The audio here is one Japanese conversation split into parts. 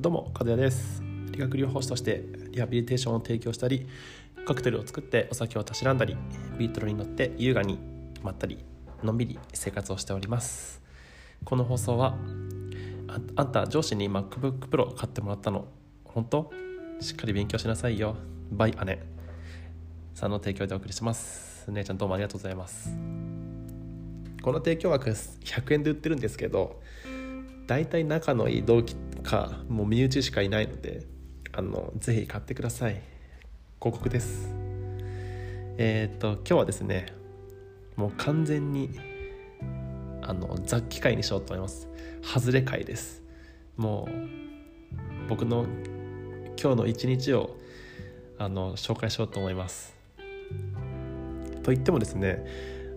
どうも和也です。理学療法士としてリハビリテーションを提供したりカクテルを作ってお酒をたしなんだりビートルに乗って優雅にまったりのんびり生活をしております。この放送はああんた上司に MacBook Pro 買ってもらったの？本当？しっかり勉強しなさいよ。バイ姉。さんの提供でお送りします。姉ちゃんどうもありがとうございます。この提供枠100円で売ってるんですけど大体仲のいい同期かもう身内しかいないのであのぜひ買ってください。広告です。えっ、と今日はですねもう完全にあの雑記会にしようと思います。外れ会です。もう僕の今日の一日をあの紹介しようと思います。と言ってもですね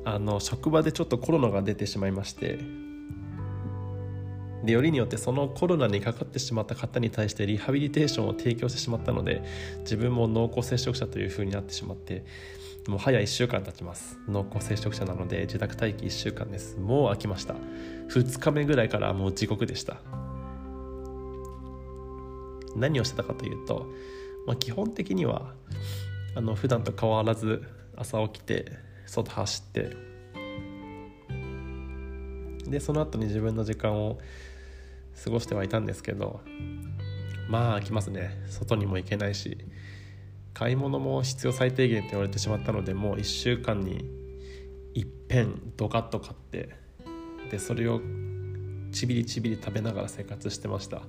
あの職場でちょっとコロナが出てしまいましてでよりによってそのコロナにかかってしまった方に対してリハビリテーションを提供してしまったので自分も濃厚接触者というふうになってしまってもう早1週間経ちます。濃厚接触者なので自宅待機1週間です。もう飽きました。2日目ぐらいからもう地獄でした。何をしてたかというと、まあ、基本的にはあの普段と変わらず朝起きて外走ってでその後に自分の時間を過ごしてはいたんですけどまあ来ますね。外にも行けないし買い物も必要最低限って言われてしまったのでもう1週間にいっぺんドカッと買ってでそれをちびりちびり食べながら生活してました。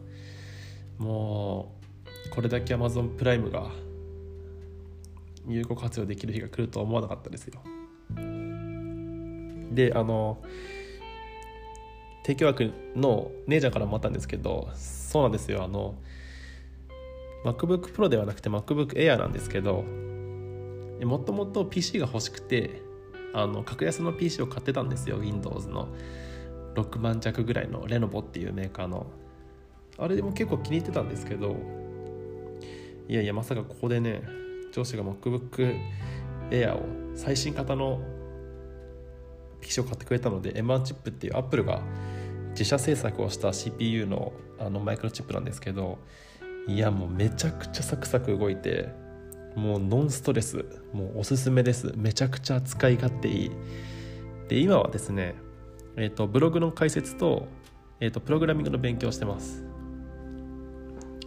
もうこれだけ Amazon プライムが有効活用できる日が来るとは思わなかったですよ。であの提供枠の姉ちゃんからもあったんですけどそうなんですよ。あの MacBook Pro ではなくて MacBook Air なんですけどもともと PC が欲しくてあの格安の PC を買ってたんですよ。Windows の6万弱ぐらいのレノボっていうメーカーの。あれでも結構気に入ってたんですけどいやいやまさかここでね上司が MacBook Air を最新型の PC を買ってくれたので M1 チップっていう Apple が自社製作をした CPU のあのマイクロチップなんですけどいやもうめちゃくちゃサクサク動いてもうノンストレスもうおすすめです。めちゃくちゃ使い勝手いい。で今はですねえっ、ー、とブログの解説と,、えーと、プログラミングの勉強してます。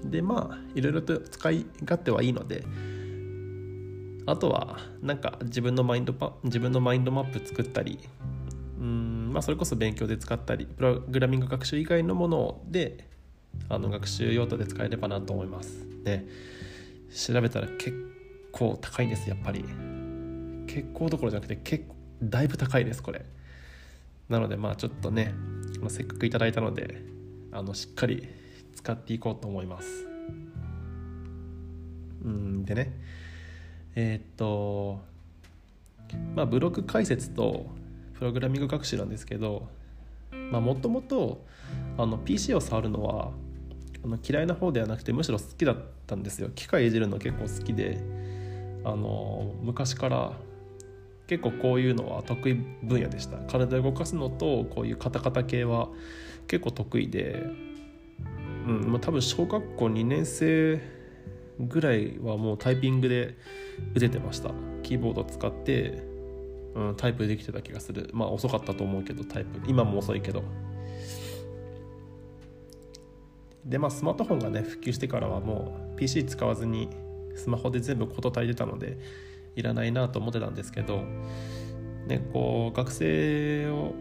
でまあいろいろと使い勝手はいいのであとはなんか自分のマインドパ自分のマインドマップ作ったりうんまあそれこそ勉強で使ったりプログラミング学習以外のものであの学習用途で使えればなと思います。ね。調べたら結構高いんですやっぱり。結構どころじゃなくて結構だいぶ高いですこれ。なのでまあちょっとねせっかくいただいたのであのしっかり使っていこうと思います。うんでね。えー、っとまあブログ解説とプログラミング学習なんですけどもともと PC を触るのはあの嫌いな方ではなくてむしろ好きだったんですよ。機械いじるの結構好きであの昔から結構こういうのは得意分野でした。体を動かすのとこういうカタカタ系は結構得意で、うんまあ、多分小学校2年生ぐらいはもうタイピングで打ててました。キーボード使って、うん、タイプできてた気がする。まあ遅かったと思うけどタイプ。今も遅いけど。でまあスマートフォンがね普及してからはもう PC 使わずにスマホで全部事足りてたのでいらないなと思ってたんですけどねこう学生を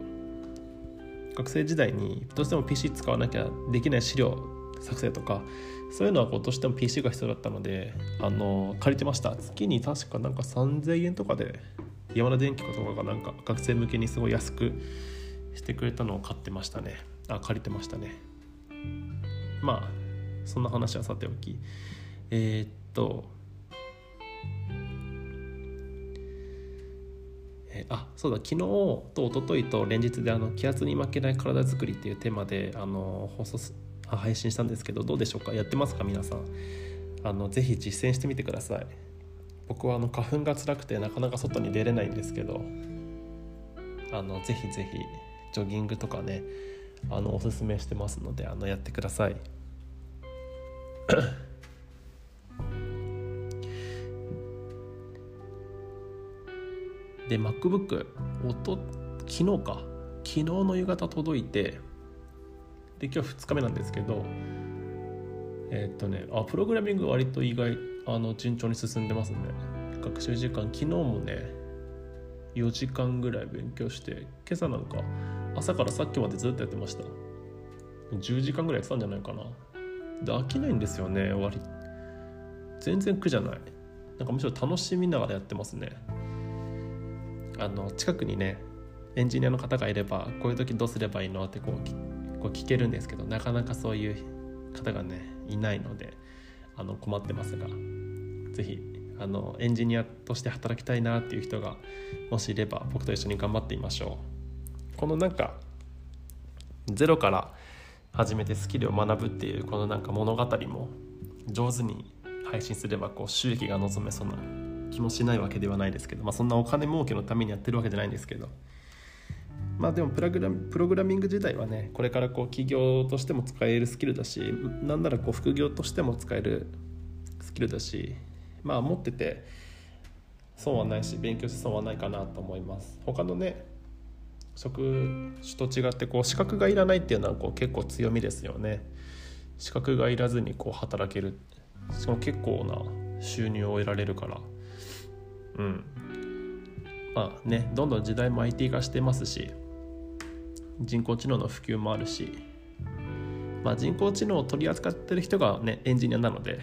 学生時代にどうしても PC 使わなきゃできない資料作成とかそういうのはこうどうしても PC が必要だったのであの借りてました。月に確かなんか3000円とかで山田電機とかがなんか学生向けにすごい安くしてくれたのを買ってましたね。あ借りてましたね。まあそんな話はさておき。えー、っとえあそうだ。昨日と一昨日と連日であの気圧に負けない体づくりっていうテーマであの放送配信したんですけどどうでしょうか？やってますか？皆さん。あのぜひ実践してみてください。僕はあの花粉が辛くてなかなか外に出れないんですけどあのぜひぜひジョギングとかねあのおすすめしてますのであのやってください。で MacBook 音昨日か。昨日の夕方届いてで今日2日目なんですけどえー、っとねあプログラミング割と意外。あの順調に進んでますね。学習時間昨日もね4時間ぐらい勉強して今朝なんか朝からさっきまでずっとやってました。10時間ぐらいやってたんじゃないかな。で飽きないんですよね割全然苦じゃない。なんかむしろ楽しみながらやってますね。あの近くにねエンジニアの方がいればこういう時どうすればいいのってこうこう聞けるんですけどなかなかそういう方がねいないので。あの困ってますが是非あのエンジニアとして働きたいなっていう人がもしいれば僕と一緒に頑張ってみましょう。このなんかゼロから始めてスキルを学ぶっていうこのなんか物語も上手に配信すればこう収益が望めそうな気もしないわけではないですけど、まあ、そんなお金儲けのためにやってるわけじゃないんですけどまあでもプログラプログラミング自体はねこれからこう企業としても使えるスキルだしなんならこう副業としても使えるスキルだしまあ持ってて損はないし勉強して損はないかなと思います。他のね職種と違ってこう資格がいらないっていうのはこう結構強みですよね。資格がいらずにこう働ける。しかも結構な収入を得られるから。うん。まあねどんどん時代も IT 化してますし人工知能の普及もあるし、まあ、人工知能を取り扱ってる人がねエンジニアなので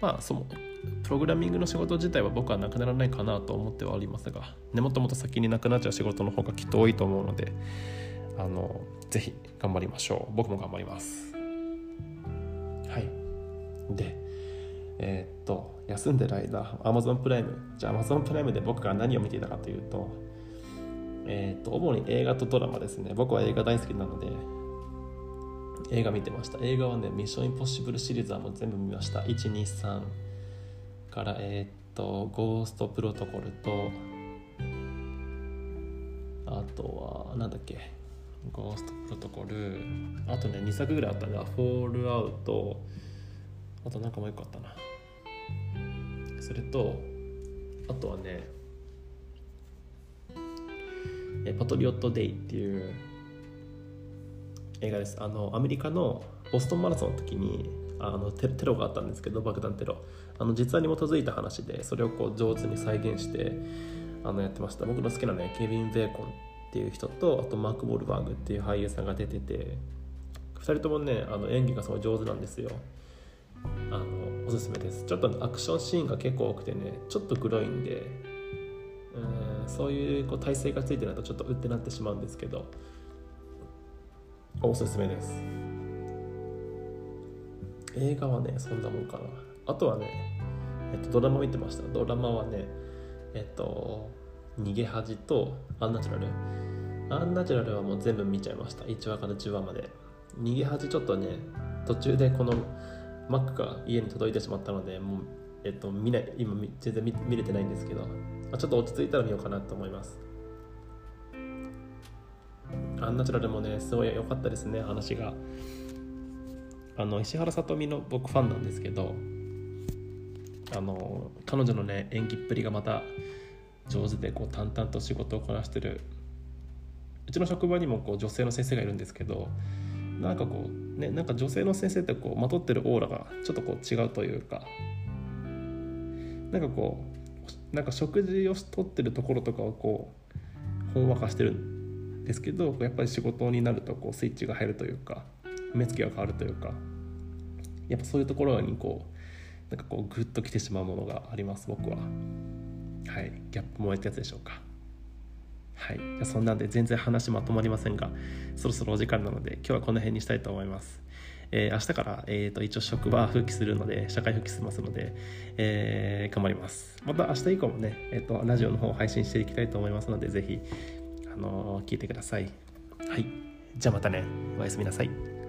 まあそのプログラミングの仕事自体は僕はなくならないかなと思ってはありますが、ね、もっともっと先になくなっちゃう仕事の方がきっと多いと思うのであのぜひ頑張りましょう。僕も頑張ります。はい。でえー、っと休んでる間 Amazon プライムじゃあ Amazon プライムで僕が何を見ていたかというとえー、っと主に映画とドラマですね。僕は映画大好きなので映画見てました。映画はねミッションインポッシブルシリーズはもう全部見ました。123からえー、っとゴーストプロトコルとあとはなんだっけ。ゴーストプロトコル。あとね2作ぐらいあったね。フォールアウトあとなんかもう一個あったな。それとあとはね「パトリオット・デイ」っていう映画です。あのアメリカのボストンマラソンの時にあのテテロがあったんですけど爆弾テロ。あの実話に基づいた話でそれをこう上手に再現してあのやってました。僕の好きなねケビン・ベーコンっていう人とあとマーク・ボルバーグっていう俳優さんが出てて2人ともねあの演技がすごい上手なんですよ。あのおすすめです。ちょっとアクションシーンが結構多くてねちょっとグロいんでうんそういうこう体勢がついてないとちょっとうってなってしまうんですけどおすすめです。映画はねそんなもんかな。あとはね、えっと、ドラマ見てました？ドラマはねえっと逃げ恥とアンナチュラル。アンナチュラルはもう全部見ちゃいました。1話から10話まで。逃げ恥ちょっとね途中でこの Mac が家に届いてしまったのでもう、えっと、見ない今全然見れてないんですけど、ま、ちょっと落ち着いたら見ようかなと思います。アンナチュラルもねすごい良かったですね話が。あの石原さとみの僕ファンなんですけどあの彼女のね演技っぷりがまた上手でこう淡々と仕事をこなしてる。うちの職場にもこう女性の先生がいるんですけどなんかこうねなんか女性の先生ってこうまとってるオーラがちょっとこう違うというかなんかこうなんか食事をとってるところとかをこうほんわかしてるんですけどやっぱり仕事になるとこうスイッチが入るというか目つきが変わるというかやっぱそういうところにこうなんかこうグッときてしまうものがあります僕は。はい。ギャップ萌えってやつでしょうか。はい、そんなんで全然話まとまりませんがそろそろお時間なので今日はこの辺にしたいと思います。えー、明日から、えーと、一応職場復帰するので社会復帰しますので、えー、頑張ります。また明日以降もね、えーと、ラジオの方を配信していきたいと思いますので是非、あのー、聞いてください。はい。じゃあまたね。おやすみなさい。